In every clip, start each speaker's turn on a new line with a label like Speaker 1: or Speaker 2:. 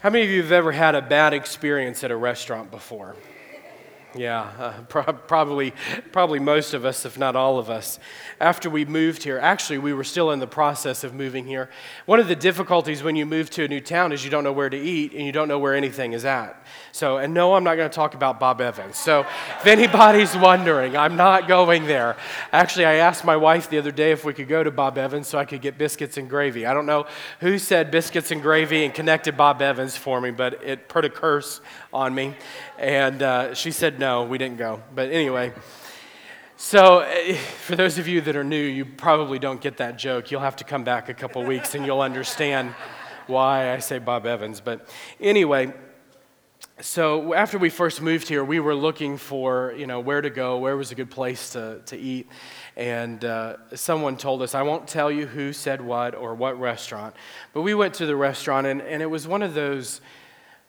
Speaker 1: How many of you have ever had a bad experience at a restaurant before? Yeah, uh, pro- probably, probably most of us, if not all of us. After we moved here, actually, we were still in the process of moving here. One of the difficulties when you move to a new town is you don't know where to eat and you don't know where anything is at. So, and no, I'm not going to talk about Bob Evans. So, if anybody's wondering, I'm not going there. Actually, I asked my wife the other day if we could go to Bob Evans so I could get biscuits and gravy. I don't know who said biscuits and gravy and connected Bob Evans for me, but it put a curse on me. And uh, she said no, we didn't go. But anyway, so eh, for those of you that are new, you probably don't get that joke. You'll have to come back a couple weeks and you'll understand why I say Bob Evans. But anyway, so after we first moved here, we were looking for, you know, where to go, where was a good place to, to eat. And uh, someone told us, I won't tell you who said what or what restaurant, but we went to the restaurant and, and it was one of those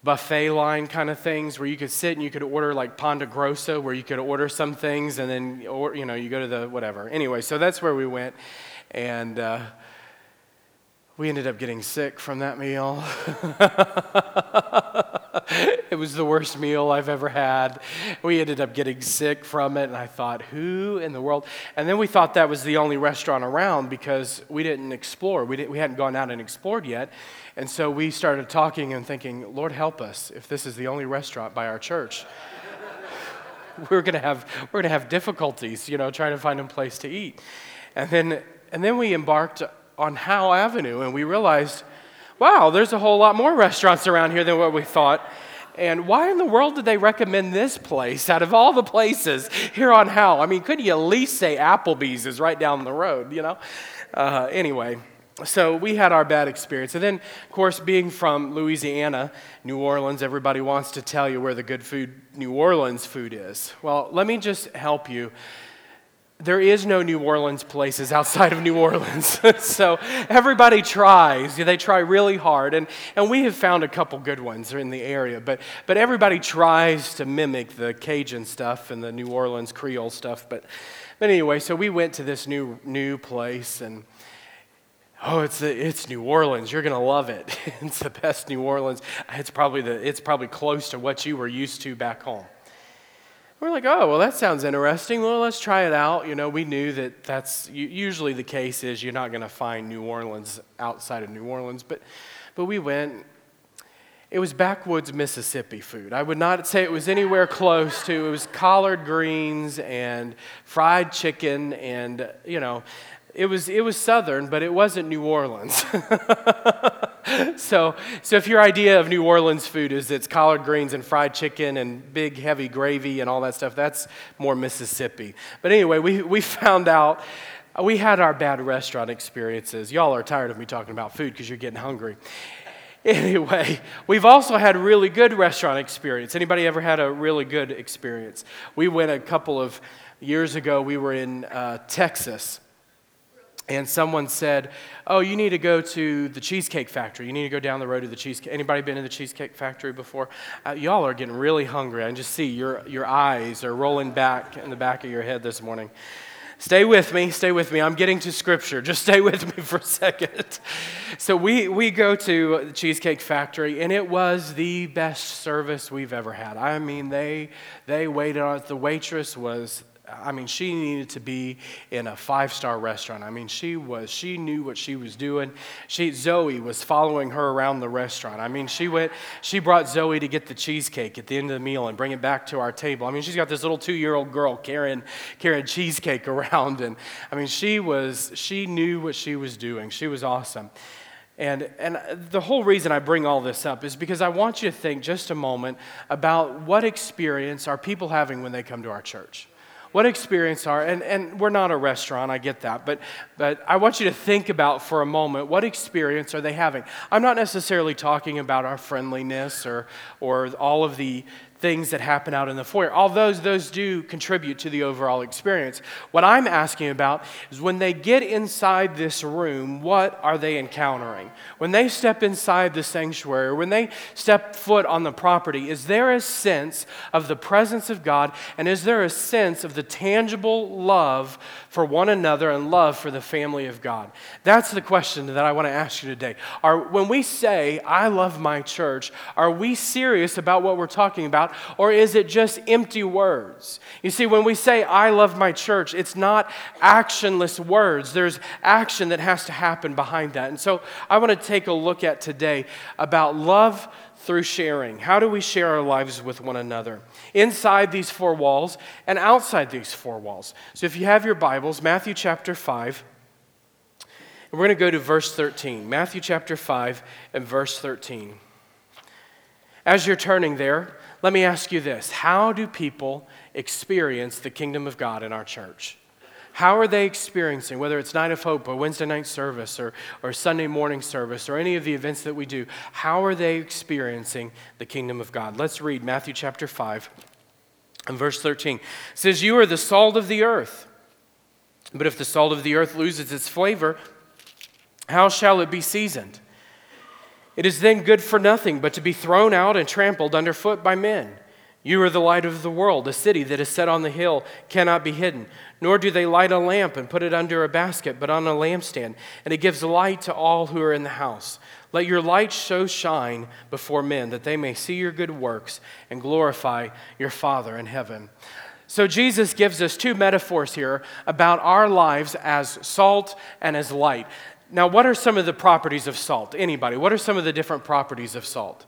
Speaker 1: buffet line kind of things where you could sit and you could order like Ponderosa, where you could order some things and then, or, you know, you go to the whatever. Anyway, so that's where we went. And uh, we ended up getting sick from that meal. it was the worst meal I've ever had. We ended up getting sick from it, and I thought, who in the world? And then we thought that was the only restaurant around because we didn't explore. We, didn't, we hadn't gone out and explored yet. And so we started talking and thinking, Lord, help us if this is the only restaurant by our church. we're going to have we're going to have difficulties, you know, trying to find a place to eat. And then and then we embarked on Howe Avenue and we realized, wow, there's a whole lot more restaurants around here than what we thought. And why in the world did they recommend this place out of all the places here on Howe? I mean, couldn't you at least say Applebee's is right down the road, you know? Uh, anyway, so we had our bad experience. And then, of course, being from Louisiana, New Orleans, everybody wants to tell you where the good food, New Orleans food is. Well, let me just help you. There is no New Orleans places outside of New Orleans. so everybody tries. They try really hard. And, and we have found a couple good ones in the area. But, but everybody tries to mimic the Cajun stuff and the New Orleans Creole stuff. But, but anyway, so we went to this new, new place and Oh, it's, it's New Orleans. You're going to love it. it's the best New Orleans. It's probably, the, it's probably close to what you were used to back home. We're like, oh, well, that sounds interesting. Well, let's try it out. You know, we knew that that's usually the case is you're not going to find New Orleans outside of New Orleans. But, but we went. It was backwoods Mississippi food. I would not say it was anywhere close to. It was collard greens and fried chicken and, you know, it was, it was southern, but it wasn't New Orleans. so, so if your idea of New Orleans food is it's collard greens and fried chicken and big heavy gravy and all that stuff, that's more Mississippi. But anyway, we, we found out we had our bad restaurant experiences. Y'all are tired of me talking about food because you're getting hungry. Anyway, we've also had really good restaurant experience. Anybody ever had a really good experience? We went a couple of years ago. We were in uh, Texas and someone said, "Oh, you need to go to the Cheesecake Factory. You need to go down the road to the Cheesecake." Anybody been to the Cheesecake Factory before? Uh, y'all are getting really hungry. I just see your your eyes are rolling back in the back of your head this morning. Stay with me, stay with me. I'm getting to scripture. Just stay with me for a second. So we, we go to the Cheesecake Factory, and it was the best service we've ever had. I mean, they, they waited on it. The waitress was I mean, she needed to be in a five star restaurant. I mean, she was, she knew what she was doing. She, Zoe was following her around the restaurant. I mean, she went, she brought Zoe to get the cheesecake at the end of the meal and bring it back to our table. I mean, she's got this little two year old girl carrying, carrying cheesecake around. And I mean, she was, she knew what she was doing. She was awesome. And, and the whole reason I bring all this up is because I want you to think just a moment about what experience are people having when they come to our church. What experience are, and, and we're not a restaurant, I get that, but, but I want you to think about for a moment what experience are they having? I'm not necessarily talking about our friendliness or, or all of the things that happen out in the foyer. Although those those do contribute to the overall experience. What I'm asking about is when they get inside this room, what are they encountering? When they step inside the sanctuary, when they step foot on the property, is there a sense of the presence of God and is there a sense of the tangible love for one another and love for the family of God? That's the question that I want to ask you today. Are when we say I love my church, are we serious about what we're talking about or is it just empty words? You see, when we say, I love my church, it's not actionless words. There's action that has to happen behind that. And so I want to take a look at today about love through sharing. How do we share our lives with one another? Inside these four walls and outside these four walls. So if you have your Bibles, Matthew chapter 5. And we're going to go to verse 13. Matthew chapter 5 and verse 13. As you're turning there, let me ask you this How do people experience the kingdom of God in our church? How are they experiencing, whether it's Night of Hope or Wednesday night service or, or Sunday morning service or any of the events that we do, how are they experiencing the kingdom of God? Let's read Matthew chapter 5 and verse 13. It says, You are the salt of the earth. But if the salt of the earth loses its flavor, how shall it be seasoned? It is then good for nothing but to be thrown out and trampled underfoot by men. You are the light of the world. A city that is set on the hill cannot be hidden. Nor do they light a lamp and put it under a basket, but on a lampstand, and it gives light to all who are in the house. Let your light so shine before men that they may see your good works and glorify your Father in heaven. So, Jesus gives us two metaphors here about our lives as salt and as light. Now, what are some of the properties of salt? Anybody? What are some of the different properties of salt?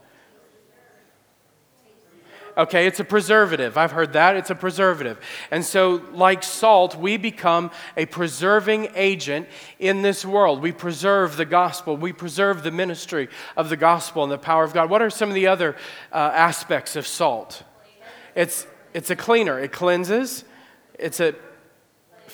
Speaker 1: Okay, it's a preservative. I've heard that. It's a preservative. And so, like salt, we become a preserving agent in this world. We preserve the gospel, we preserve the ministry of the gospel and the power of God. What are some of the other uh, aspects of salt? It's, it's a cleaner, it cleanses, it's a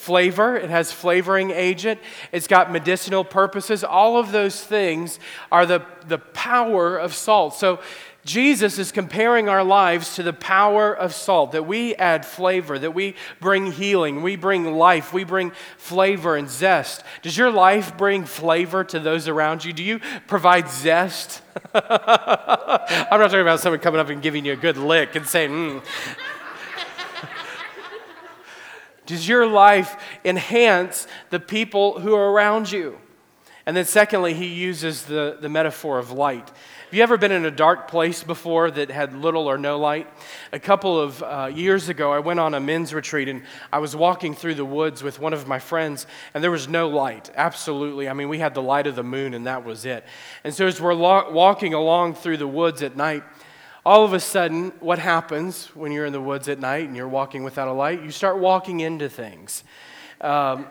Speaker 1: flavor, it has flavoring agent, it's got medicinal purposes. All of those things are the, the power of salt. So Jesus is comparing our lives to the power of salt, that we add flavor, that we bring healing, we bring life, we bring flavor and zest. Does your life bring flavor to those around you? Do you provide zest? I'm not talking about someone coming up and giving you a good lick and saying, mm. Does your life enhance the people who are around you? And then, secondly, he uses the, the metaphor of light. Have you ever been in a dark place before that had little or no light? A couple of uh, years ago, I went on a men's retreat and I was walking through the woods with one of my friends, and there was no light. Absolutely. I mean, we had the light of the moon, and that was it. And so, as we're lo- walking along through the woods at night, all of a sudden, what happens when you're in the woods at night and you're walking without a light? You start walking into things. Um,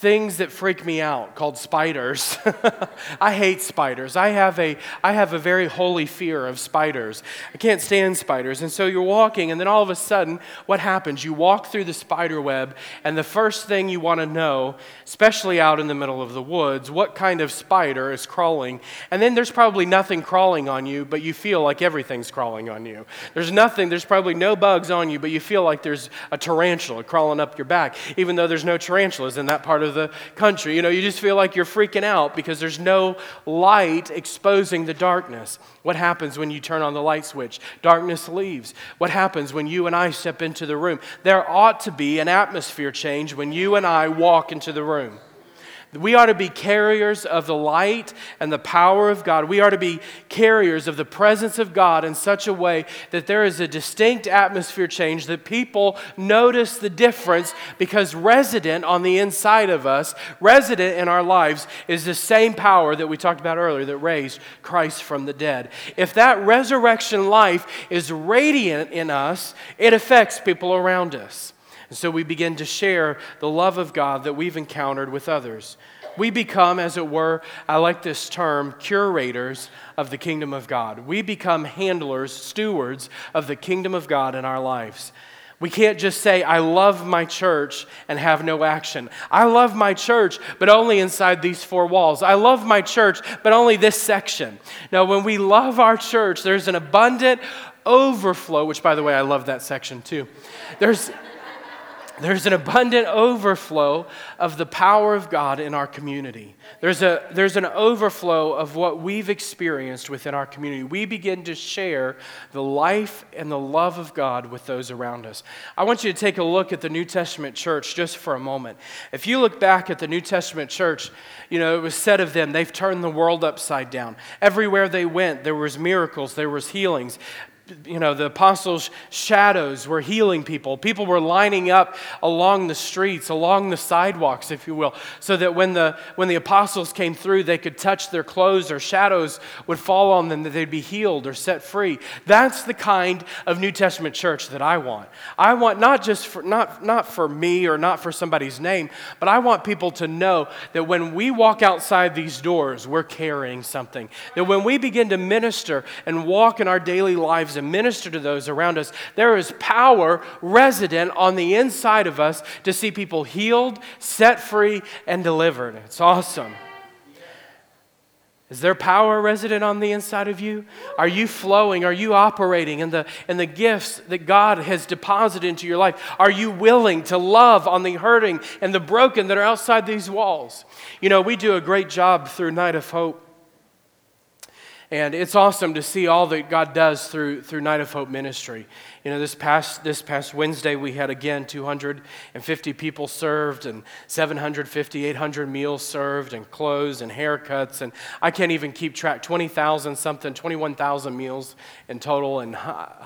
Speaker 1: things that freak me out called spiders. I hate spiders. I have, a, I have a very holy fear of spiders. I can't stand spiders. And so you're walking, and then all of a sudden, what happens? You walk through the spider web, and the first thing you want to know, especially out in the middle of the woods, what kind of spider is crawling. And then there's probably nothing crawling on you, but you feel like everything's crawling on you. There's nothing, there's probably no bugs on you, but you feel like there's a tarantula crawling up your back, even though there's no tarantulas in that part of of the country. You know, you just feel like you're freaking out because there's no light exposing the darkness. What happens when you turn on the light switch? Darkness leaves. What happens when you and I step into the room? There ought to be an atmosphere change when you and I walk into the room. We are to be carriers of the light and the power of God. We are to be carriers of the presence of God in such a way that there is a distinct atmosphere change, that people notice the difference because resident on the inside of us, resident in our lives, is the same power that we talked about earlier that raised Christ from the dead. If that resurrection life is radiant in us, it affects people around us. And so we begin to share the love of God that we've encountered with others. We become, as it were, I like this term, curators of the kingdom of God. We become handlers, stewards of the kingdom of God in our lives. We can't just say, I love my church and have no action. I love my church, but only inside these four walls. I love my church, but only this section. Now, when we love our church, there's an abundant overflow, which, by the way, I love that section too. There's, there's an abundant overflow of the power of God in our community. There's, a, there's an overflow of what we've experienced within our community. We begin to share the life and the love of God with those around us. I want you to take a look at the New Testament church just for a moment. If you look back at the New Testament church, you know, it was said of them, they've turned the world upside down. Everywhere they went, there was miracles, there was healings you know, the apostles' shadows were healing people. People were lining up along the streets, along the sidewalks, if you will, so that when the, when the apostles came through, they could touch their clothes or shadows would fall on them, that they'd be healed or set free. That's the kind of New Testament church that I want. I want not just for, not, not for me or not for somebody's name, but I want people to know that when we walk outside these doors, we're carrying something. That when we begin to minister and walk in our daily lives and minister to those around us, there is power resident on the inside of us to see people healed, set free, and delivered. It's awesome. Is there power resident on the inside of you? Are you flowing? Are you operating in the, in the gifts that God has deposited into your life? Are you willing to love on the hurting and the broken that are outside these walls? You know, we do a great job through Night of Hope and it's awesome to see all that God does through, through Night of Hope ministry. You know, this past, this past Wednesday, we had again 250 people served and 750, 800 meals served and clothes and haircuts. And I can't even keep track 20,000 something, 21,000 meals in total and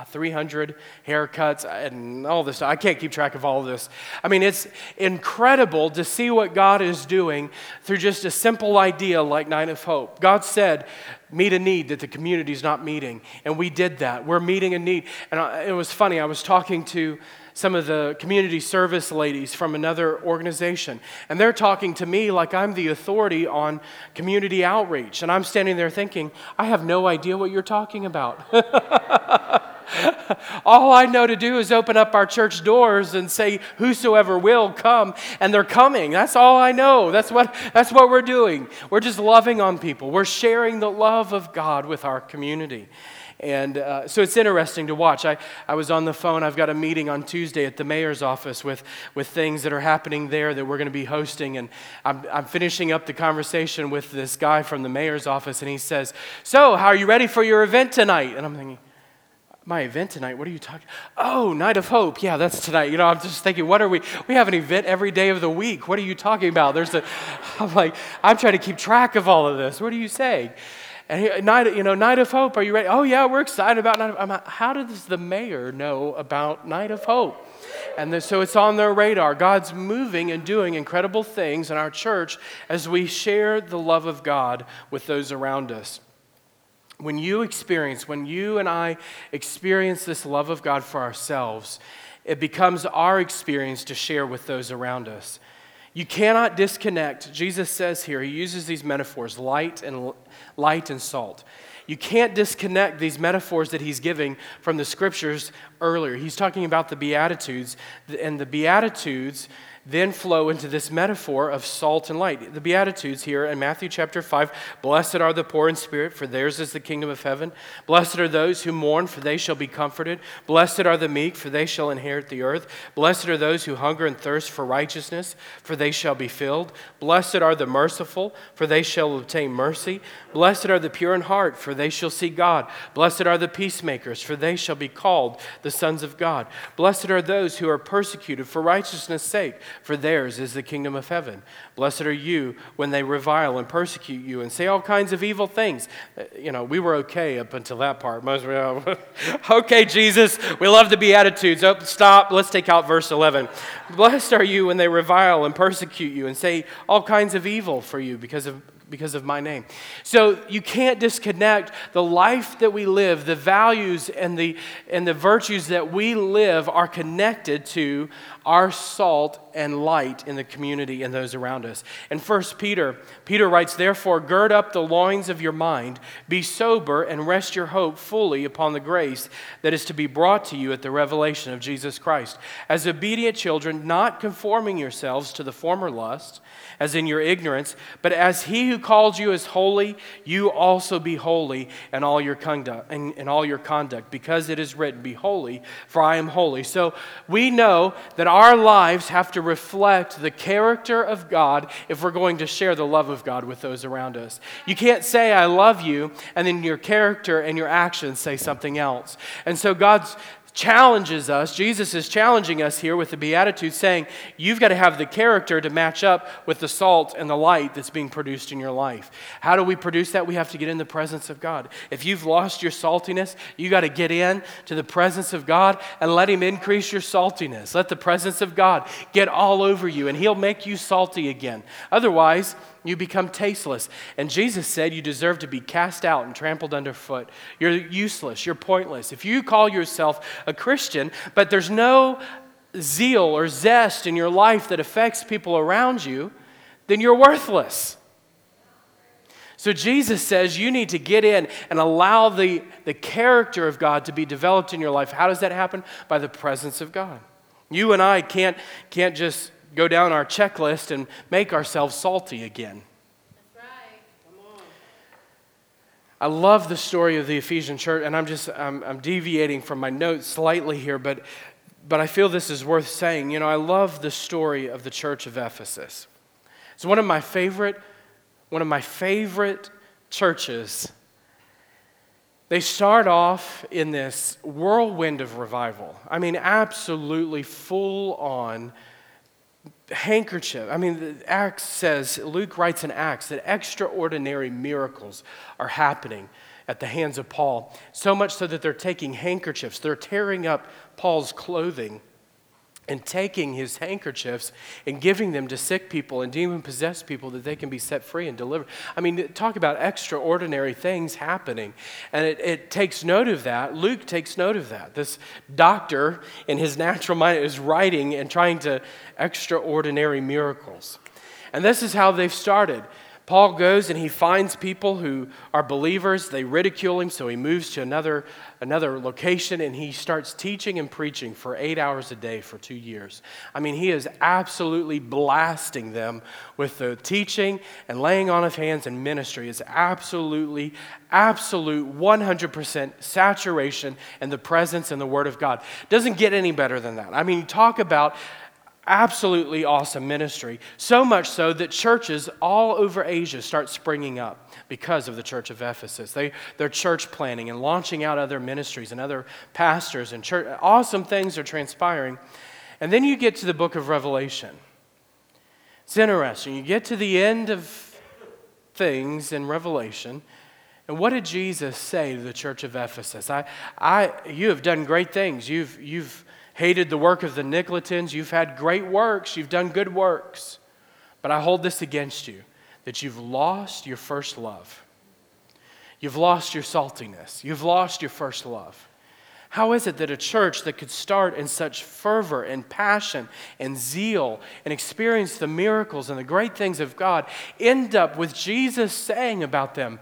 Speaker 1: 300 haircuts and all this. I can't keep track of all of this. I mean, it's incredible to see what God is doing through just a simple idea like Night of Hope. God said, meet a need that the community is not meeting. And we did that. We're meeting a need. And it was funny. I was talking to some of the community service ladies from another organization, and they're talking to me like I'm the authority on community outreach. And I'm standing there thinking, I have no idea what you're talking about. All I know to do is open up our church doors and say, Whosoever will come, and they're coming. That's all I know. That's what, that's what we're doing. We're just loving on people, we're sharing the love of God with our community. And uh, so it's interesting to watch. I, I was on the phone. I've got a meeting on Tuesday at the mayor's office with, with things that are happening there that we're going to be hosting. And I'm, I'm finishing up the conversation with this guy from the mayor's office, and he says, So, how are you ready for your event tonight? And I'm thinking, my event tonight what are you talking oh night of hope yeah that's tonight you know i'm just thinking what are we we have an event every day of the week what are you talking about there's a i'm like i'm trying to keep track of all of this what are you saying and he, night, you know, Night of Hope, are you ready? Oh, yeah, we're excited about Night of How does the mayor know about Night of Hope? And the, so it's on their radar. God's moving and doing incredible things in our church as we share the love of God with those around us. When you experience, when you and I experience this love of God for ourselves, it becomes our experience to share with those around us. You cannot disconnect. Jesus says here, he uses these metaphors light and, light and salt. You can't disconnect these metaphors that he's giving from the scriptures earlier. He's talking about the Beatitudes, and the Beatitudes then flow into this metaphor of salt and light. The Beatitudes here in Matthew chapter 5 Blessed are the poor in spirit, for theirs is the kingdom of heaven. Blessed are those who mourn, for they shall be comforted. Blessed are the meek, for they shall inherit the earth. Blessed are those who hunger and thirst for righteousness, for they shall be filled. Blessed are the merciful, for they shall obtain mercy. Blessed are the pure in heart, for they shall see God. Blessed are the peacemakers, for they shall be called the sons of God. Blessed are those who are persecuted for righteousness' sake for theirs is the kingdom of heaven. Blessed are you when they revile and persecute you and say all kinds of evil things. Uh, you know, we were okay up until that part. Most okay, Jesus, we love the Beatitudes. Oh, stop. Let's take out verse 11. Blessed are you when they revile and persecute you and say all kinds of evil for you because of because of my name. So you can't disconnect the life that we live, the values and the, and the virtues that we live are connected to our salt and light in the community and those around us. In 1 Peter, Peter writes, Therefore, gird up the loins of your mind, be sober, and rest your hope fully upon the grace that is to be brought to you at the revelation of Jesus Christ. As obedient children, not conforming yourselves to the former lusts, as in your ignorance, but as he who called you is holy, you also be holy in all your conduct, in, in all your conduct, because it is written, Be holy, for I am holy. So we know that our lives have to reflect the character of God if we're going to share the love of God with those around us. You can't say, I love you, and then your character and your actions say something else. And so God's challenges us. Jesus is challenging us here with the Beatitudes, saying, You've got to have the character to match up with the salt and the light that's being produced in your life. How do we produce that? We have to get in the presence of God. If you've lost your saltiness, you got to get in to the presence of God and let Him increase your saltiness. Let the presence of God get all over you, and He'll make you salty again. Otherwise, you become tasteless. And Jesus said you deserve to be cast out and trampled underfoot. You're useless. You're pointless. If you call yourself a Christian, but there's no zeal or zest in your life that affects people around you, then you're worthless. So Jesus says you need to get in and allow the, the character of God to be developed in your life. How does that happen? By the presence of God. You and I can't, can't just go down our checklist and make ourselves salty again. I love the story of the Ephesian church, and I'm just I'm, I'm deviating from my notes slightly here, but but I feel this is worth saying. You know, I love the story of the church of Ephesus. It's one of my favorite one of my favorite churches. They start off in this whirlwind of revival. I mean, absolutely full on handkerchief. I mean, Acts says, Luke writes in Acts that extraordinary miracles are happening at the hands of Paul. So much so that they're taking handkerchiefs, they're tearing up Paul's clothing and taking his handkerchiefs and giving them to sick people and demon possessed people that they can be set free and delivered. I mean, talk about extraordinary things happening. And it, it, takes note of that. Luke takes note of that. This doctor, in his natural mind, is writing and trying to extraordinary miracles. And this is how they've started. Paul goes and he finds people who are believers. They ridicule him, so he moves to another, another location and he starts teaching and preaching for eight hours a day for two years. I mean, he is absolutely blasting them with the teaching and laying on of hands and ministry. It's absolutely, absolute 100% saturation and the presence and the Word of God. Doesn't get any better than that. I mean, talk about absolutely awesome ministry. So much so that churches all over Asia start springing up because of the church of Ephesus. They, they're church planning and launching out other ministries and other pastors and church. Awesome things are transpiring. And then you get to the book of Revelation. It's interesting. You get to the end of things in Revelation. And what did Jesus say to the church of Ephesus? I, I, you have done great things. You've, you've hated the work of the Nicolaitans. You've had great works, you've done good works. But I hold this against you that you've lost your first love. You've lost your saltiness. You've lost your first love. How is it that a church that could start in such fervor and passion and zeal and experience the miracles and the great things of God end up with Jesus saying about them,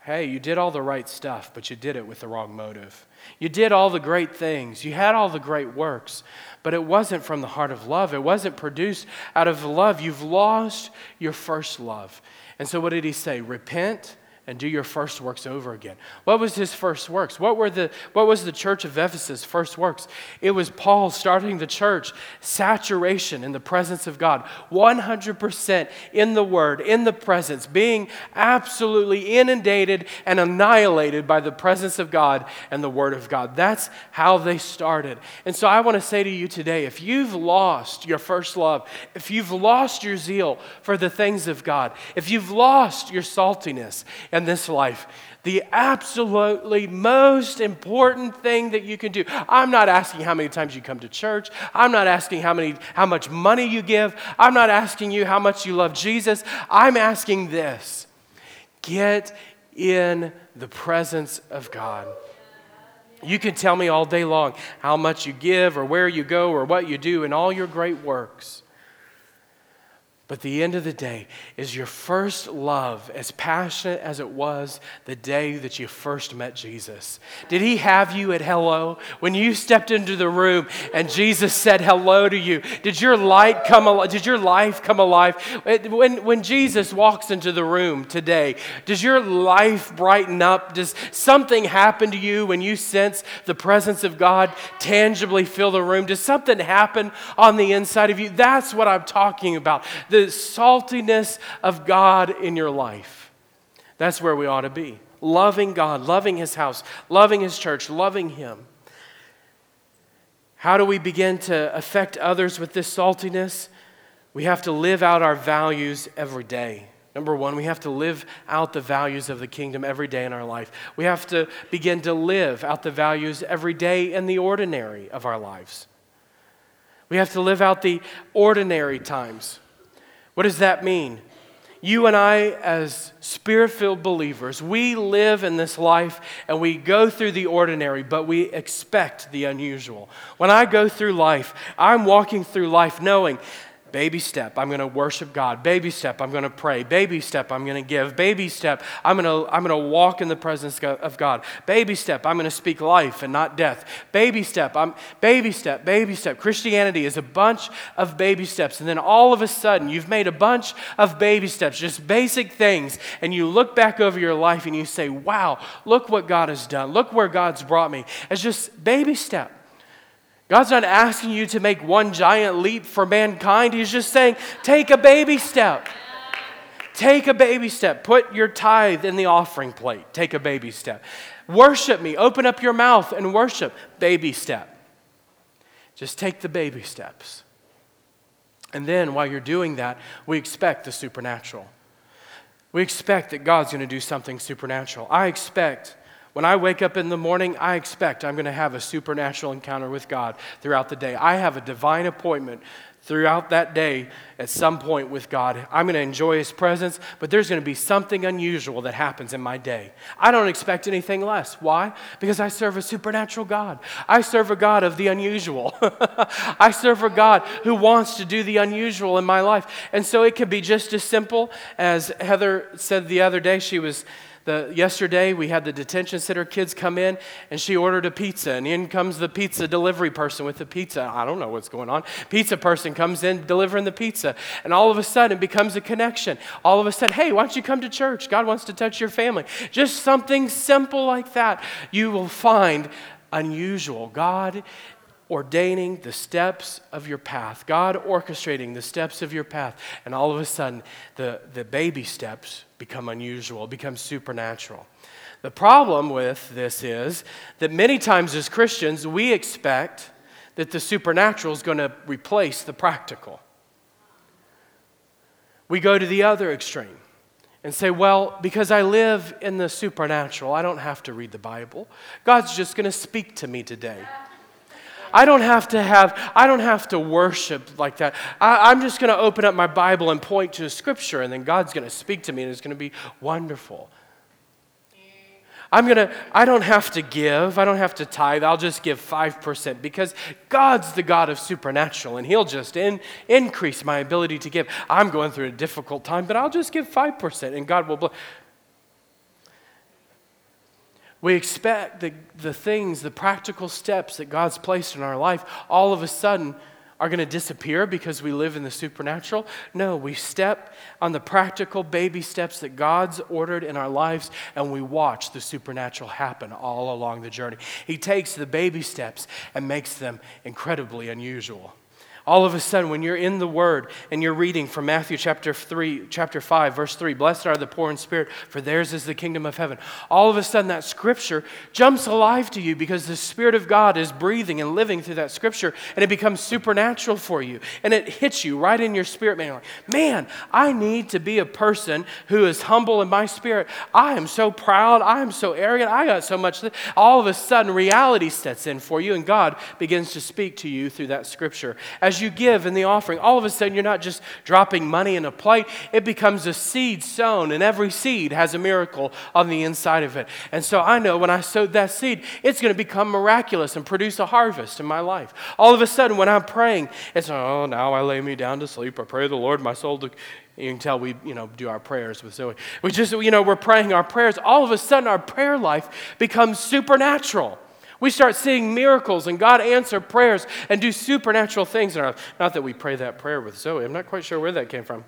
Speaker 1: Hey, you did all the right stuff, but you did it with the wrong motive. You did all the great things. You had all the great works, but it wasn't from the heart of love. It wasn't produced out of love. You've lost your first love. And so, what did he say? Repent and do your first works over again. What was his first works? What, were the, what was the church of Ephesus' first works? It was Paul starting the church, saturation in the presence of God, 100% in the Word, in the presence, being absolutely inundated and annihilated by the presence of God and the Word of God. That's how they started. And so I want to say to you today if you've lost your first love, if you've lost your zeal for the things of God, if you've lost your saltiness, in this life, the absolutely most important thing that you can do. I'm not asking how many times you come to church. I'm not asking how, many, how much money you give. I'm not asking you how much you love Jesus. I'm asking this get in the presence of God. You can tell me all day long how much you give or where you go or what you do and all your great works. But the end of the day is your first love as passionate as it was the day that you first met Jesus. Did he have you at hello? When you stepped into the room and Jesus said hello to you, did your light come? Did your life come alive? When, when Jesus walks into the room today, does your life brighten up? Does something happen to you when you sense the presence of God tangibly fill the room? Does something happen on the inside of you? That's what I'm talking about. The the saltiness of God in your life. That's where we ought to be. Loving God, loving His house, loving His church, loving Him. How do we begin to affect others with this saltiness? We have to live out our values every day. Number one, we have to live out the values of the kingdom every day in our life. We have to begin to live out the values every day in the ordinary of our lives. We have to live out the ordinary times. What does that mean? You and I, as spirit filled believers, we live in this life and we go through the ordinary, but we expect the unusual. When I go through life, I'm walking through life knowing Baby step, I'm going to worship God. Baby step, I'm going to pray. Baby step, I'm going to give. Baby step, I'm going to, I'm going to walk in the presence of God. Baby step, I'm going to speak life and not death. Baby step, I'm baby step, baby step. Christianity is a bunch of baby steps. And then all of a sudden, you've made a bunch of baby steps, just basic things. And you look back over your life and you say, wow, look what God has done. Look where God's brought me. It's just baby step. God's not asking you to make one giant leap for mankind. He's just saying, take a baby step. Take a baby step. Put your tithe in the offering plate. Take a baby step. Worship me. Open up your mouth and worship. Baby step. Just take the baby steps. And then while you're doing that, we expect the supernatural. We expect that God's going to do something supernatural. I expect when I wake up in the morning, I expect I'm going to have a supernatural encounter with God throughout the day. I have a divine appointment throughout that day at some point with God. I'm going to enjoy His presence, but there's going to be something unusual that happens in my day. I don't expect anything less. Why? Because I serve a supernatural God. I serve a God of the unusual. I serve a God who wants to do the unusual in my life. And so it can be just as simple as Heather said the other day. She was the, yesterday, we had the detention center kids come in, and she ordered a pizza, and in comes the pizza delivery person with the pizza. I don't know what's going on. Pizza person comes in delivering the pizza, and all of a sudden it becomes a connection. All of a sudden, hey, why don't you come to church? God wants to touch your family. Just something simple like that, you will find unusual. God ordaining the steps of your path, God orchestrating the steps of your path, and all of a sudden the, the baby steps become unusual, become supernatural. The problem with this is that many times as Christians, we expect that the supernatural is going to replace the practical. We go to the other extreme and say, well, because I live in the supernatural, I don't have to read the Bible. God's just going to speak to me today. I don't have to have, I don't have to worship like that. I, am just going to open up my Bible and point to a scripture, and then God's going to speak to me, and it's going to be wonderful. I'm to, I don't have to give. I don't have to tithe. I'll just give 5% because God's the God of supernatural and He'll just in, increase my ability to give. I'm going through a difficult time, but I'll just give 5% and God will bless. We expect the, the things, the practical steps that God's placed in our life, all of a sudden are going to disappear because we live in the supernatural. No, we step on the practical baby steps that God's ordered in our lives and we watch the supernatural happen all along the journey. He takes the baby steps and makes them incredibly unusual. All of a sudden, when you're in the Word and you're reading from Matthew chapter 3, chapter 5, verse 3, blessed are the poor in spirit, for theirs is the kingdom of heaven. All of a sudden, that scripture jumps alive to you because the Spirit of God is breathing and living through that scripture, and it becomes supernatural for you. And it hits you right in your spirit, man. Like, man, I need to be a person who is humble in my spirit. I am so proud. I am so arrogant. I got so much. All of a sudden, reality sets in for you, and God begins to speak to you through that scripture. As you give in the offering, all of a sudden you're not just dropping money in a plate, it becomes a seed sown, and every seed has a miracle on the inside of it. And so I know when I sowed that seed, it's going to become miraculous and produce a harvest in my life. All of a sudden, when I'm praying, it's, oh, now I lay me down to sleep. I pray the Lord, my soul to. You can tell we, you know, do our prayers with Zoe. We just, you know, we're praying our prayers. All of a sudden, our prayer life becomes supernatural. We start seeing miracles and God answer prayers and do supernatural things in our life. Not that we pray that prayer with Zoe. I'm not quite sure where that came from.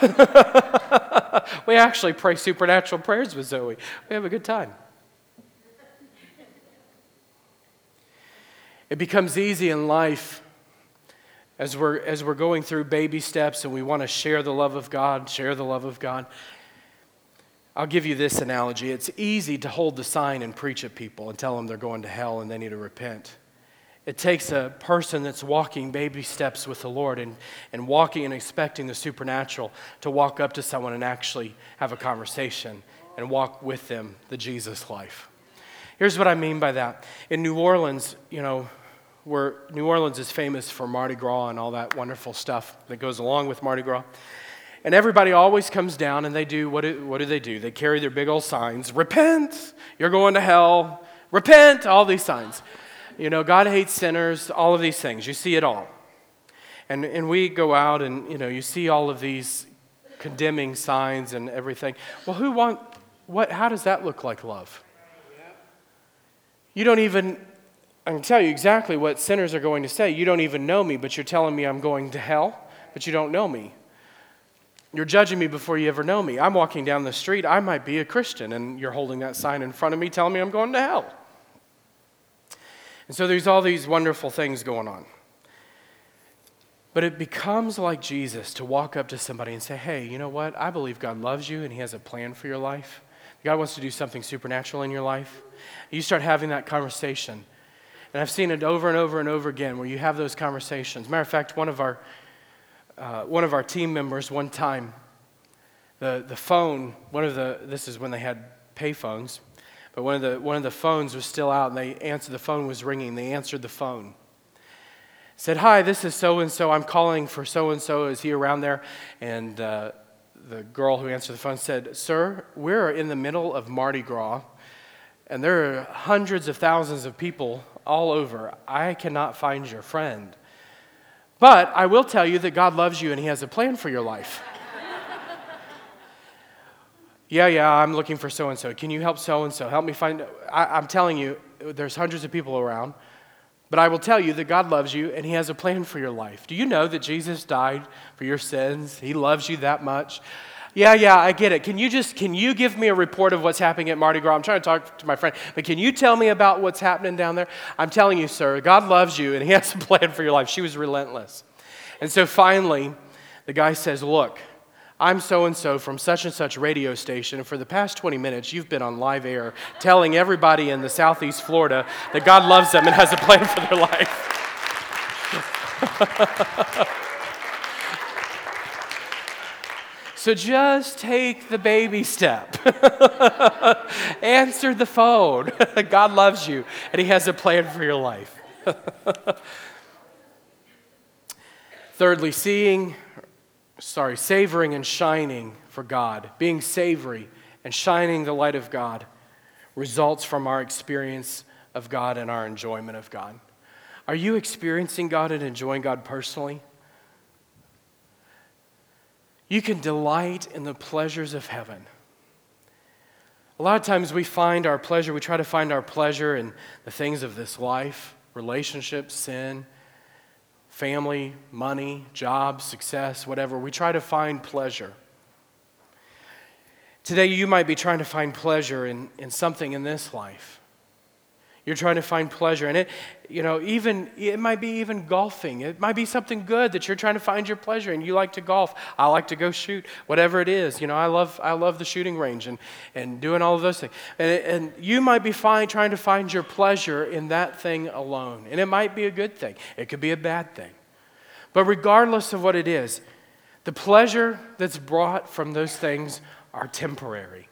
Speaker 1: we actually pray supernatural prayers with Zoe. We have a good time. It becomes easy in life as we're, as we're going through baby steps and we want to share the love of God, share the love of God. I'll give you this analogy. It's easy to hold the sign and preach at people and tell them they're going to hell and they need to repent. It takes a person that's walking baby steps with the Lord and, and walking and expecting the supernatural to walk up to someone and actually have a conversation and walk with them the Jesus life. Here's what I mean by that. In New Orleans, you know, where New Orleans is famous for Mardi Gras and all that wonderful stuff that goes along with Mardi Gras. And everybody always comes down and they do what do, what do they do? They carry their big old signs repent, you're going to hell, repent, all these signs. You know, God hates sinners, all of these things. You see it all. And, and we go out and, you know, you see all of these condemning signs and everything. Well, who want, what, how does that look like love? You don't even, I can tell you exactly what sinners are going to say. You don't even know me, but you're telling me I'm going to hell, but you don't know me. You're judging me before you ever know me. I'm walking down the street, I might be a Christian, and you're holding that sign in front of me telling me I'm going to hell. And so there's all these wonderful things going on. But it becomes like Jesus to walk up to somebody and say, Hey, you know what? I believe God loves you and He has a plan for your life. God wants to do something supernatural in your life. You start having that conversation. And I've seen it over and over and over again where you have those conversations. Matter of fact, one of our uh, one of our team members one time, the, the phone, one of the, this is when they had pay phones, but one of, the, one of the phones was still out and they answered, the phone was ringing. They answered the phone. Said, Hi, this is so and so. I'm calling for so and so. Is he around there? And uh, the girl who answered the phone said, Sir, we're in the middle of Mardi Gras, and there are hundreds of thousands of people all over. I cannot find your friend. But I will tell you that God loves you and He has a plan for your life. yeah, yeah, I'm looking for so and so. Can you help so and so? Help me find. I, am telling you, there's hundreds of people around. But I will tell you that God loves you and He has a plan for your life. Do you know that Jesus died for your sins? He loves you that much. Yeah, yeah, I get it. Can you just can you give me a report of what's happening at Mardi Gras? I'm trying to talk to my friend, but can you tell me about what's happening down there? I'm telling you, sir, God loves you and he has a plan for your life. She was relentless. And so finally, the guy says, "Look, I'm so and so from such and such radio station, and for the past 20 minutes, you've been on live air telling everybody in the southeast Florida that God loves them and has a plan for their life. So just take the baby step. Answer the phone. God loves you and He has a plan for your life. Thirdly, seeing, sorry, savoring and shining for God, being savory and shining the light of God results from our experience of God and our enjoyment of God. Are you experiencing God and enjoying God personally? You can delight in the pleasures of heaven. A lot of times we find our pleasure, we try to find our pleasure in the things of this life relationships, sin, family, money, job, success, whatever. We try to find pleasure. Today, you might be trying to find pleasure in, in something in this life. You're trying to find pleasure in it. You know, even it might be even golfing. It might be something good that you're trying to find your pleasure in. You like to golf. I like to go shoot. Whatever it is, you know, I love I love the shooting range and, and doing all of those things. And, and you might be find, trying to find your pleasure in that thing alone. And it might be a good thing. It could be a bad thing. But regardless of what it is, the pleasure that's brought from those things are temporary.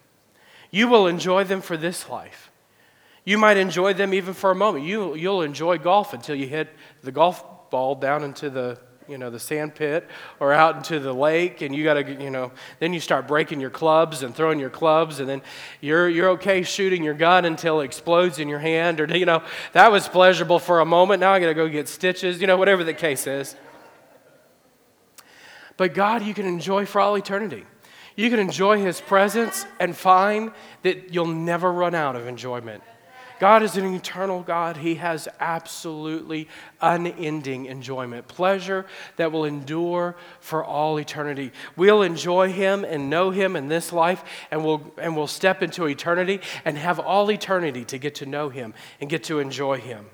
Speaker 1: You will enjoy them for this life. You might enjoy them even for a moment. You, you'll enjoy golf until you hit the golf ball down into the you know the sand pit or out into the lake and you got to you know then you start breaking your clubs and throwing your clubs and then you're you're okay shooting your gun until it explodes in your hand or you know that was pleasurable for a moment. Now i got to go get stitches you know whatever the case is. But god you can enjoy for all eternity. You can enjoy his presence and find that you'll never run out of enjoyment God is an eternal God. He has absolutely unending enjoyment, pleasure that will endure for all eternity. We'll enjoy Him and know Him in this life, and we'll, and we'll step into eternity and have all eternity to get to know Him and get to enjoy Him.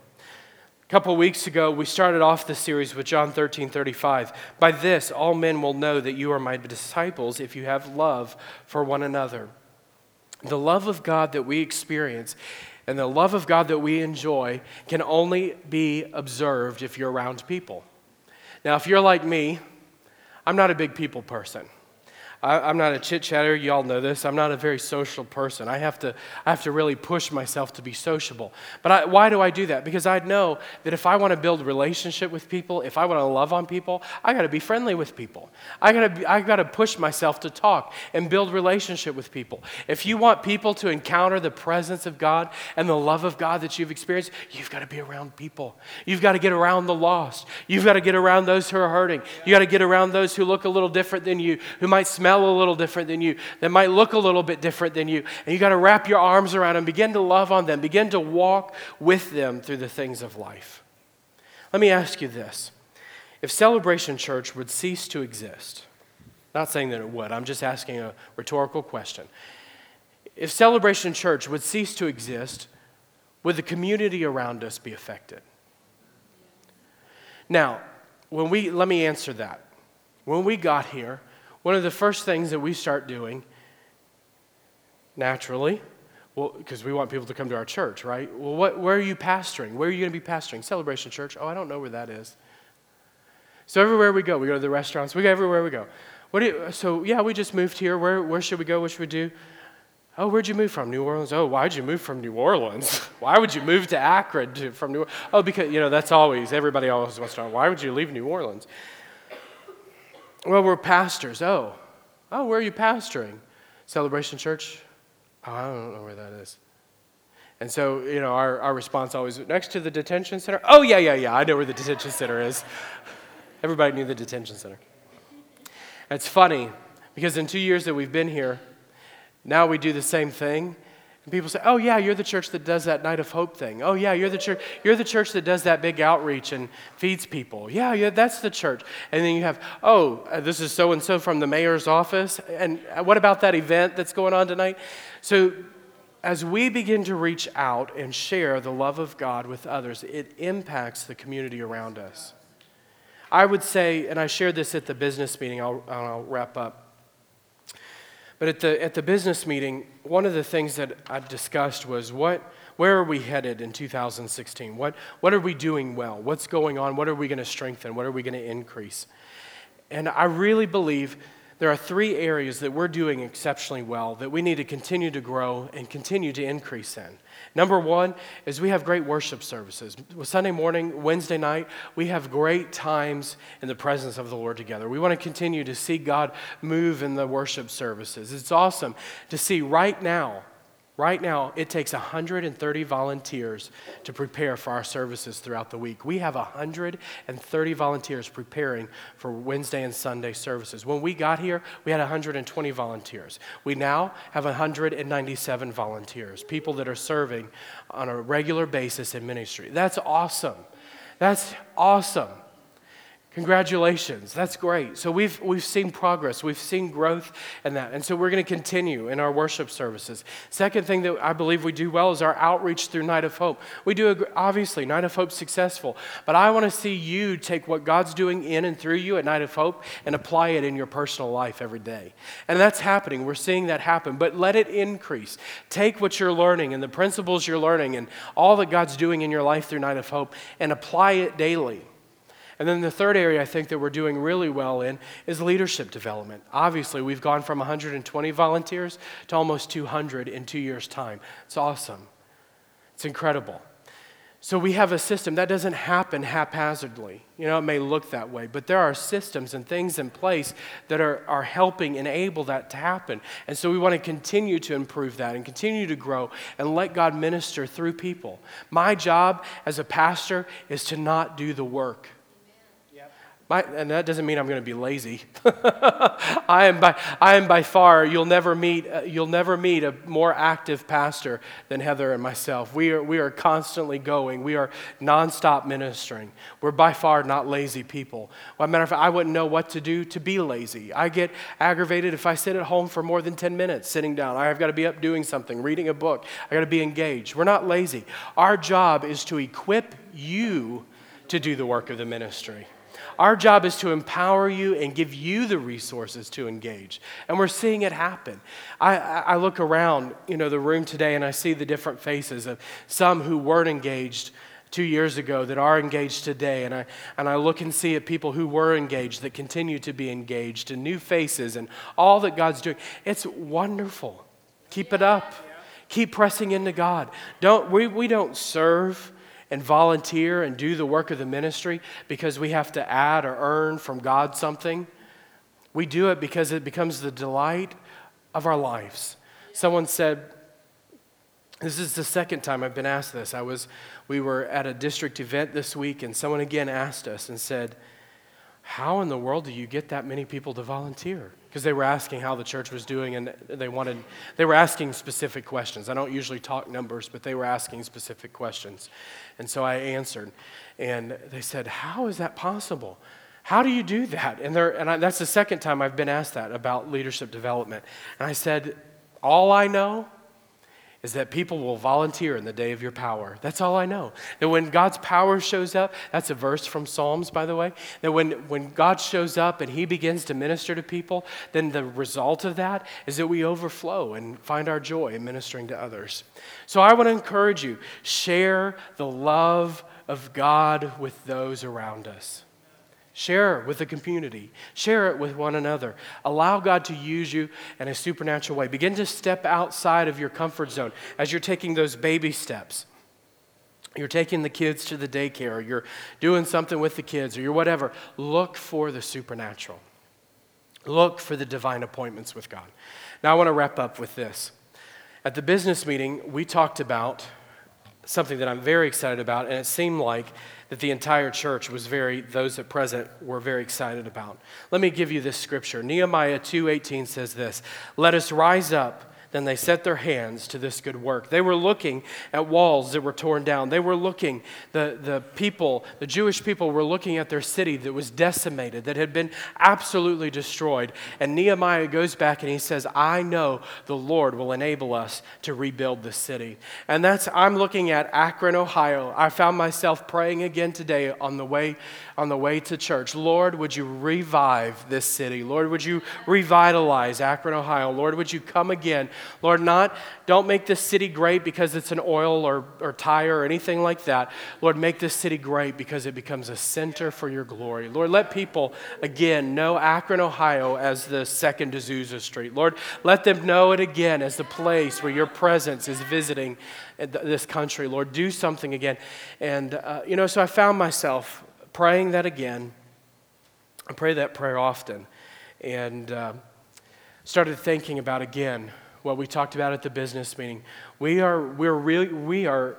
Speaker 1: A couple weeks ago, we started off the series with John 13 35. By this, all men will know that you are my disciples if you have love for one another. The love of God that we experience and the love of God that we enjoy can only be observed if you're around people. Now, if you're like me, I'm not a big people person. I, am not a chit chatter. You all know this. I'm not a very social person. I have to, I have to really push myself to be sociable. But I, why do I do that? Because I know that if I want to build relationship with people, if I want to love on people, I got to be friendly with people. I got to, I got to push myself to talk and build relationship with people. If you want people to encounter the presence of God and the love of God that you've experienced, you've got to be around people. You've got to get around the lost. You've got to get around those who are hurting. You got to get around those who look a little different than you, who might smell smell a little different than you, that might look a little bit different than you. And you got to wrap your arms around them, begin to love on them, begin to walk with them through the things of life. Let me ask you this if Celebration Church would cease to exist, not saying that it would, I'm just asking a rhetorical question. If Celebration Church would cease to exist, would the community around us be affected? Now, when we, let me answer that. When we got here, one of the first things that we start doing, naturally, well, because we want people to come to our church, right? Well, what, where are you pastoring? Where are you going to be pastoring? Celebration Church. Oh, I don't know where that is. So everywhere we go, we go to the restaurants. We go everywhere we go. What do you, so yeah, we just moved here. Where, where should we go? What should we do? Oh, where'd you move from? New Orleans. Oh, why'd you move from New Orleans? Why would you move to Akron to, from New? Oh, because, you know, that's always, everybody always wants to know, why would you leave New Orleans? Well, we're pastors. Oh, oh, where are you pastoring? Celebration Church? Oh, I don't know where that is. And so, you know, our, our response always next to the detention center. Oh, yeah, yeah, yeah, I know where the detention center is. Everybody knew the detention center. it's funny because in two years that we've been here, now we do the same thing, and people say, "Oh yeah, you're the church that does that night of hope thing. Oh yeah, you're the church. You're the church that does that big outreach and feeds people. Yeah, yeah, that's the church." And then you have, "Oh, uh, this is so and so from the mayor's office. And uh, what about that event that's going on tonight?" So as we begin to reach out and share the love of God with others, it impacts the community around us. I would say, and I shared this at the business meeting, I'll, I'll wrap up. But at the, at the business meeting, one of the things that I discussed was what, where are we headed in 2016? What, what are we doing well? What's going on? What are we going to strengthen? What are we going to increase? And I really believe there are three areas that we're doing exceptionally well that we need to continue to grow and continue to increase in. Number one is we have great worship services. Sunday morning, Wednesday night, we have great times in the presence of the Lord together. We want to continue to see God move in the worship services. It's awesome to see right now Right now, it takes 130 volunteers to prepare for our services throughout the week. We have 130 volunteers preparing for Wednesday and Sunday services. When we got here, we had 120 volunteers. We now have 197 volunteers, people that are serving on a regular basis in ministry. That's awesome. That's awesome. Congratulations. That's great. So we've, we've seen progress. We've seen growth in that. And so we're going to continue in our worship services. Second thing that I believe we do well is our outreach through Night of Hope. We do, a, obviously, Night of Hope successful. But I want to see you take what God's doing in and through you at Night of Hope and apply it in your personal life every day. And that's happening. We're seeing that happen. But let it increase. Take what you're learning and the principles you're learning and all that God's doing in your life through Night of Hope and apply it daily. And then the third area I think that we're doing really well in is leadership development. Obviously, we've gone from 120 volunteers to almost 200 in two years' time. It's awesome. It's incredible. So we have a system that doesn't happen haphazardly. You know, it may look that way, but there are systems and things in place that are, are helping enable that to happen. And so we want to continue to improve that and continue to grow and let God minister through people. My job as a pastor is to not do the work. My, and that doesn't mean I'm going to be lazy. I, am by, I am by far, you'll never, meet, uh, you'll never meet a more active pastor than Heather and myself. We are, we are constantly going, we are nonstop ministering. We're by far not lazy people. Well, matter of fact, I wouldn't know what to do to be lazy. I get aggravated if I sit at home for more than 10 minutes sitting down. I've got to be up doing something, reading a book. I've got to be engaged. We're not lazy. Our job is to equip you to do the work of the ministry. Our job is to empower you and give you the resources to engage. And we're seeing it happen. I, I look around, you know, the room today and I see the different faces of some who weren't engaged two years ago that are engaged today. And I, and I look and see at people who were engaged that continue to be engaged and new faces and all that God's doing. It's wonderful. Keep it up. Keep pressing into God. Don't, we, we don't serve and volunteer and do the work of the ministry because we have to add or earn from God something. We do it because it becomes the delight of our lives. Someone said, this is the second time I've been asked this. I was, we were at a district event this week, and someone again asked us and said, How in the world do you get that many people to volunteer? Because they were asking how the church was doing and they wanted they were asking specific questions. I don't usually talk numbers but they were asking specific questions. And so i answered and they said how is that possible? How do you do that? And, and I, that's the second time i've been asked that about leadership development. And i said all i know is that people will volunteer in the day of your power. That's all I know. That when God's power shows up, that's a verse from Psalms, by the way, that when, when God shows up and he begins to minister to people, then the result of that is that we overflow and find our joy in ministering to others. So I want to encourage you share the love of God with those around us. Share it with the community. Share it with one another. Allow God to use you in a supernatural way. Begin to step outside of your comfort zone as you're taking those baby steps. You're taking the kids to the daycare, or you're doing something with the kids, or you're whatever. Look for the supernatural. Look for the divine appointments with God. Now, I want to wrap up with this. At the business meeting, we talked about something that I'm very excited about, and it seemed like that the entire church was very those at present were very excited about. Let me give you this scripture. Nehemiah 2:18 says this, "Let us rise up then they set their hands to this good work. They were looking at walls that were torn down. They were looking, the, the people, the Jewish people were looking at their city that was decimated, that had been absolutely destroyed. And Nehemiah goes back and he says, I know the Lord will enable us to rebuild the city. And that's, I'm looking at Akron, Ohio. I found myself praying again today on the way, on the way to church. Lord, would you revive this city? Lord, would you revitalize Akron, Ohio? Lord, would you come again Lord, not, don't make this city great because it's an oil or, or tire or anything like that. Lord, make this city great because it becomes a center for your glory. Lord, let people, again, know Akron, Ohio as the second Azusa Street. Lord, let them know it again as the place where your presence is visiting this country. Lord, do something again. And, uh, you know, so I found myself praying that again. I pray that prayer often. And uh, started thinking about again what we talked about at the business meeting. We are, we're really, we are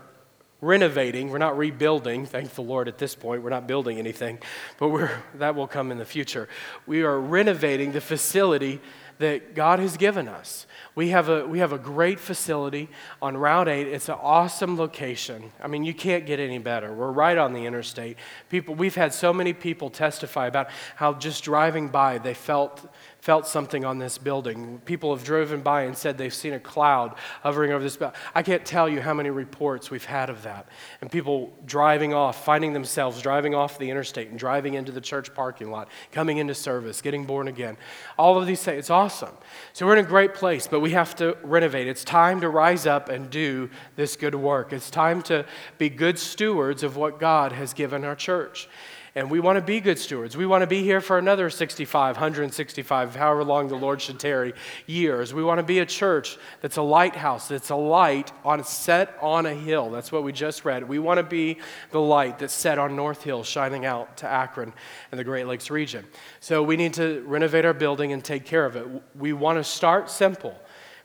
Speaker 1: renovating. We're not rebuilding, thank the Lord at this point. We're not building anything, but we're, that will come in the future. We are renovating the facility that God has given us. We have a, we have a great facility on Route 8. It's an awesome location. I mean, you can't get any better. We're right on the interstate. People, we've had so many people testify about how just driving by, they felt felt something on this building. People have driven by and said they've seen a cloud hovering over this building. I can't tell you how many reports we've had of that. And people driving off, finding themselves driving off the interstate and driving into the church parking lot, coming into service, getting born again. All of these things, it's awesome. So we're in a great place, but we have to renovate. It's time to rise up and do this good work. It's time to be good stewards of what God has given our church. And we want to be good stewards. We want to be here for another 65, 165, however long the Lord should tarry, years. We want to be a church that's a lighthouse, that's a light on set on a hill. That's what we just read. We want to be the light that's set on North Hill, shining out to Akron and the Great Lakes region. So we need to renovate our building and take care of it. We want to start simple.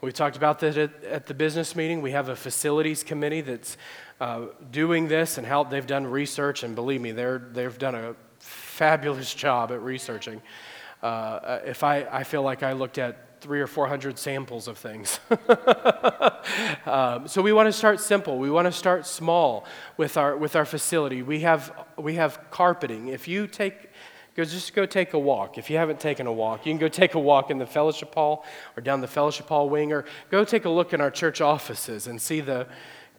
Speaker 1: We talked about that at, at the business meeting. We have a facilities committee that's uh, doing this and how they've done research, and believe me, they're, they've done a fabulous job at researching. Uh, if I, I feel like I looked at three or four hundred samples of things. um, so we want to start simple. We want to start small with our, with our facility. We have, we have carpeting. If you take Go, just go take a walk. If you haven't taken a walk, you can go take a walk in the fellowship hall or down the fellowship hall wing, or go take a look in our church offices and see the,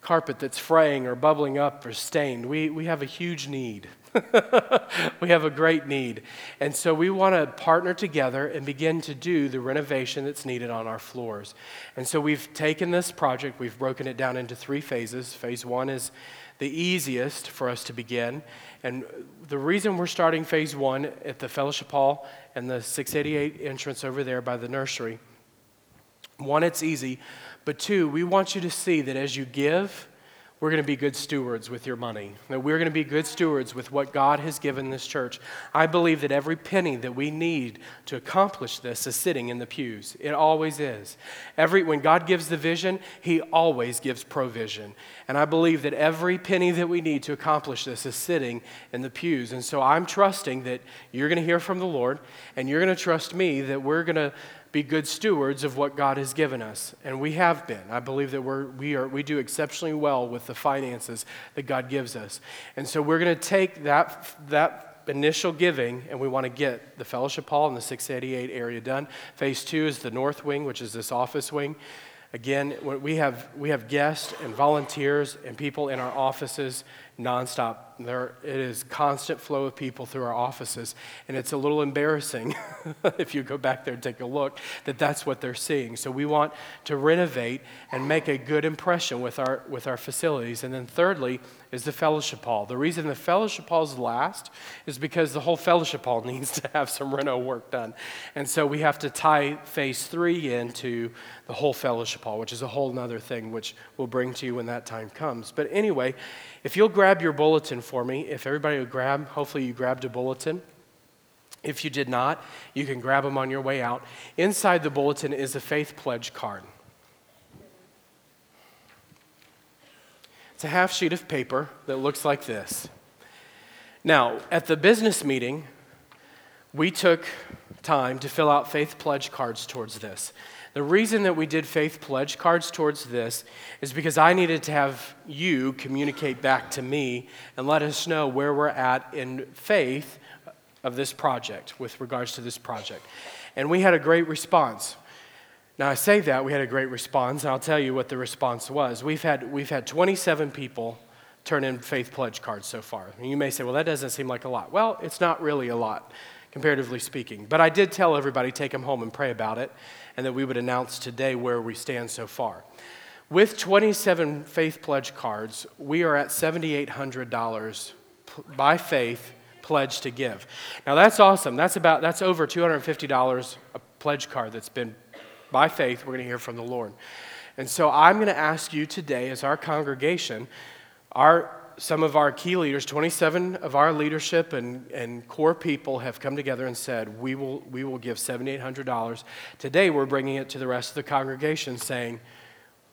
Speaker 1: carpet that's fraying or bubbling up or stained. We, we have a huge need. we have a great need. And so we want to partner together and begin to do the renovation that's needed on our floors. And so we've taken this project, we've broken it down into three phases. Phase one is the easiest for us to begin. And the reason we're starting phase one at the fellowship hall and the 688 entrance over there by the nursery one, it's easy. But two, we want you to see that as you give, we're going to be good stewards with your money. That we're going to be good stewards with what God has given this church. I believe that every penny that we need to accomplish this is sitting in the pews. It always is. Every when God gives the vision, he always gives provision. And I believe that every penny that we need to accomplish this is sitting in the pews. And so I'm trusting that you're going to hear from the Lord and you're going to trust me that we're going to be good stewards of what God has given us. And we have been. I believe that we're, we, are, we do exceptionally well with the finances that God gives us. And so we're going to take that, that initial giving and we want to get the fellowship hall in the 688 area done. Phase two is the north wing, which is this office wing. Again, we have, we have guests and volunteers and people in our offices nonstop. There, it is constant flow of people through our offices, and it's a little embarrassing if you go back there and take a look that that's what they're seeing. So we want to renovate and make a good impression with our with our facilities. And then thirdly is the fellowship hall. The reason the fellowship hall is last is because the whole fellowship hall needs to have some reno work done, and so we have to tie phase three into the whole fellowship hall, which is a whole other thing, which we'll bring to you when that time comes. But anyway. If you'll grab your bulletin for me, if everybody would grab, hopefully you grabbed a bulletin. If you did not, you can grab them on your way out. Inside the bulletin is a faith pledge card. It's a half sheet of paper that looks like this. Now, at the business meeting, we took time to fill out faith pledge cards towards this. The reason that we did faith pledge cards towards this is because I needed to have you communicate back to me and let us know where we're at in faith of this project with regards to this project. And we had a great response. Now, I say that we had a great response, and I'll tell you what the response was. We've had, we've had 27 people turn in faith pledge cards so far. And you may say, well, that doesn't seem like a lot. Well, it's not really a lot, comparatively speaking. But I did tell everybody, take them home and pray about it and that we would announce today where we stand so far. With 27 faith pledge cards, we are at $7,800 by faith pledged to give. Now that's awesome. That's about that's over $250 a pledge card that's been by faith. We're going to hear from the Lord. And so I'm going to ask you today, as our congregation, our some of our key leaders, 27 of our leadership and, and core people have come together and said, we will, we will give $7,800. Today, we're bringing it to the rest of the congregation saying,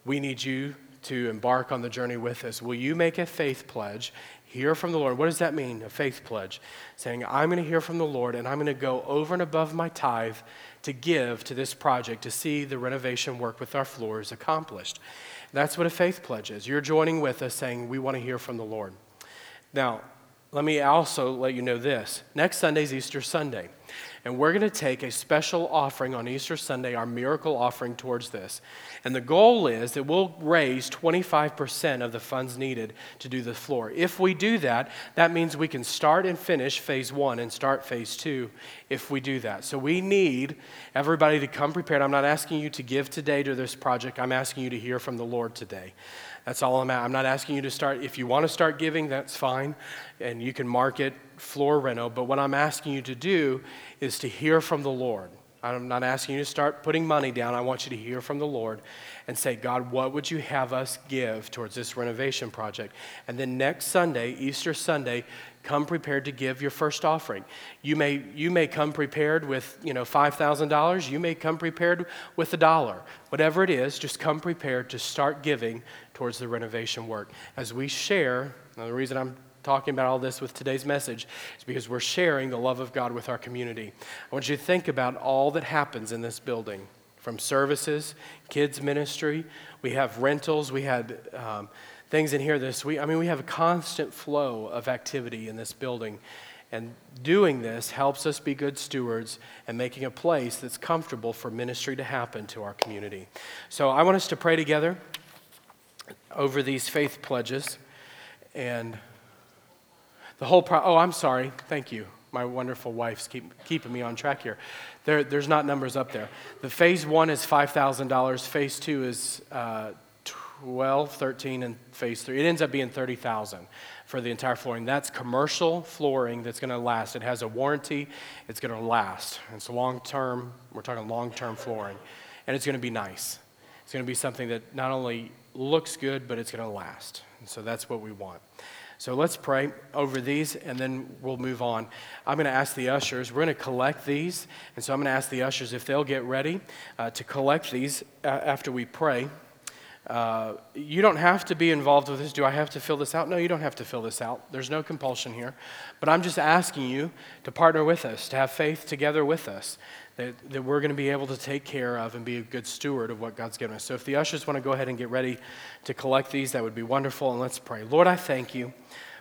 Speaker 1: we need you to embark on the journey with us. Will you make a faith pledge Hear from the Lord. What does that mean? A faith pledge. Saying, I'm going to hear from the Lord and I'm going to go over and above my tithe to give to this project to see the renovation work with our floors accomplished. That's what a faith pledge is. You're joining with us saying, We want to hear from the Lord. Now, let me also let you know this. Next Sunday is Easter Sunday. And we're going to take a special offering on Easter Sunday, our miracle offering towards this. And the goal is that we'll raise 25% of the funds needed to do the floor. If we do that, that means we can start and finish phase one and start phase two if we do that. So we need everybody to come prepared. I'm not asking you to give today to this project, I'm asking you to hear from the Lord today. That's all I'm at. I'm not asking you to start. If you want to start giving, that's fine. And you can mark it floor reno. But what I'm asking you to do is to hear from the Lord. I'm not asking you to start putting money down. I want you to hear from the Lord and say, God, what would you have us give towards this renovation project? And then next Sunday, Easter Sunday, come prepared to give your first offering. You may, you may come prepared with, you know, $5,000. You may come prepared with a dollar. Whatever it is, just come prepared to start giving towards the renovation work. As we share, now the reason I'm talking about all this with today's message is because we're sharing the love of God with our community. I want you to think about all that happens in this building from services, kids' ministry, we have rentals, we had um, things in here this week. I mean, we have a constant flow of activity in this building. And doing this helps us be good stewards and making a place that's comfortable for ministry to happen to our community. So I want us to pray together over these faith pledges. And the whole pro- oh, I'm sorry. Thank you. My wonderful wife's keep, keeping me on track here. There, there's not numbers up there. The phase one is $5,000. Phase two is uh, 12, 13, and phase three. It ends up being 30,000 for the entire flooring. That's commercial flooring that's going to last. It has a warranty. It's going to last. It's long term. We're talking long term flooring. And it's going to be nice. It's going to be something that not only looks good, but it's going to last. And so that's what we want. So let's pray over these and then we'll move on. I'm going to ask the ushers, we're going to collect these. And so I'm going to ask the ushers if they'll get ready uh, to collect these uh, after we pray. Uh, you don't have to be involved with this. Do I have to fill this out? No, you don't have to fill this out. There's no compulsion here. But I'm just asking you to partner with us, to have faith together with us, that, that we're going to be able to take care of and be a good steward of what God's given us. So if the ushers want to go ahead and get ready to collect these, that would be wonderful. And let's pray. Lord, I thank you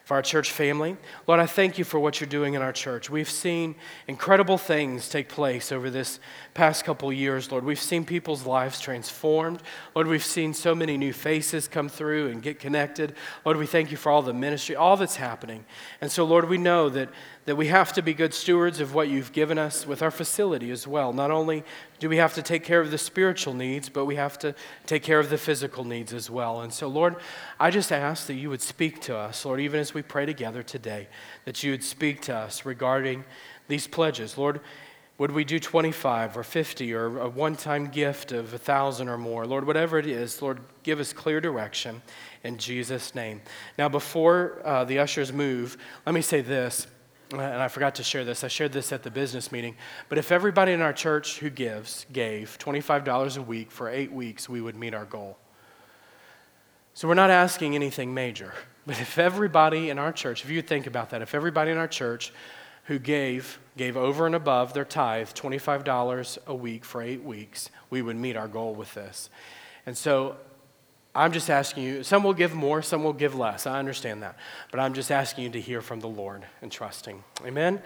Speaker 1: for our church family. Lord, I thank you for what you're doing in our church. We've seen incredible things take place over this past couple years, Lord. We've seen people's lives transformed. Lord, we've seen so many new faces come through and get connected. Lord, we thank you for all the ministry, all that's happening. And so, Lord, we know that, that we have to be good stewards of what you've given us with our facility as well. Not only do we have to take care of the spiritual needs, but we have to take care of the physical needs as well. And so, Lord, I just ask that you would speak to us, Lord, even as we pray together today, that you would speak to us regarding these pledges. Lord, would we do 25 or 50 or a one time gift of a 1,000 or more? Lord, whatever it is, Lord, give us clear direction in Jesus' name. Now, before uh, the ushers move, let me say this and I forgot to share this. I shared this at the business meeting. But if everybody in our church who gives gave $25 a week for eight weeks, we would meet our goal. So we're not asking anything major. But if everybody in our church, if you think about that, if everybody in our church who gave, gave over and above their tithe, $25 a week for eight weeks, we would meet our goal with this. And so I'm just asking you, some will give more, some will give less. I understand that. But I'm just asking you to hear from the Lord and trusting. Amen?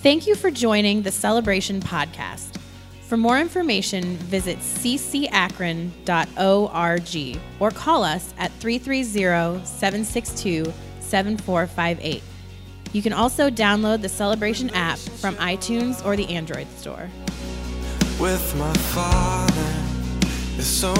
Speaker 2: Thank you for joining the Celebration Podcast. For more information, visit ccakron.org or call us at 330 762 7458. You can also download the Celebration app from iTunes or the Android store.
Speaker 3: with my father is so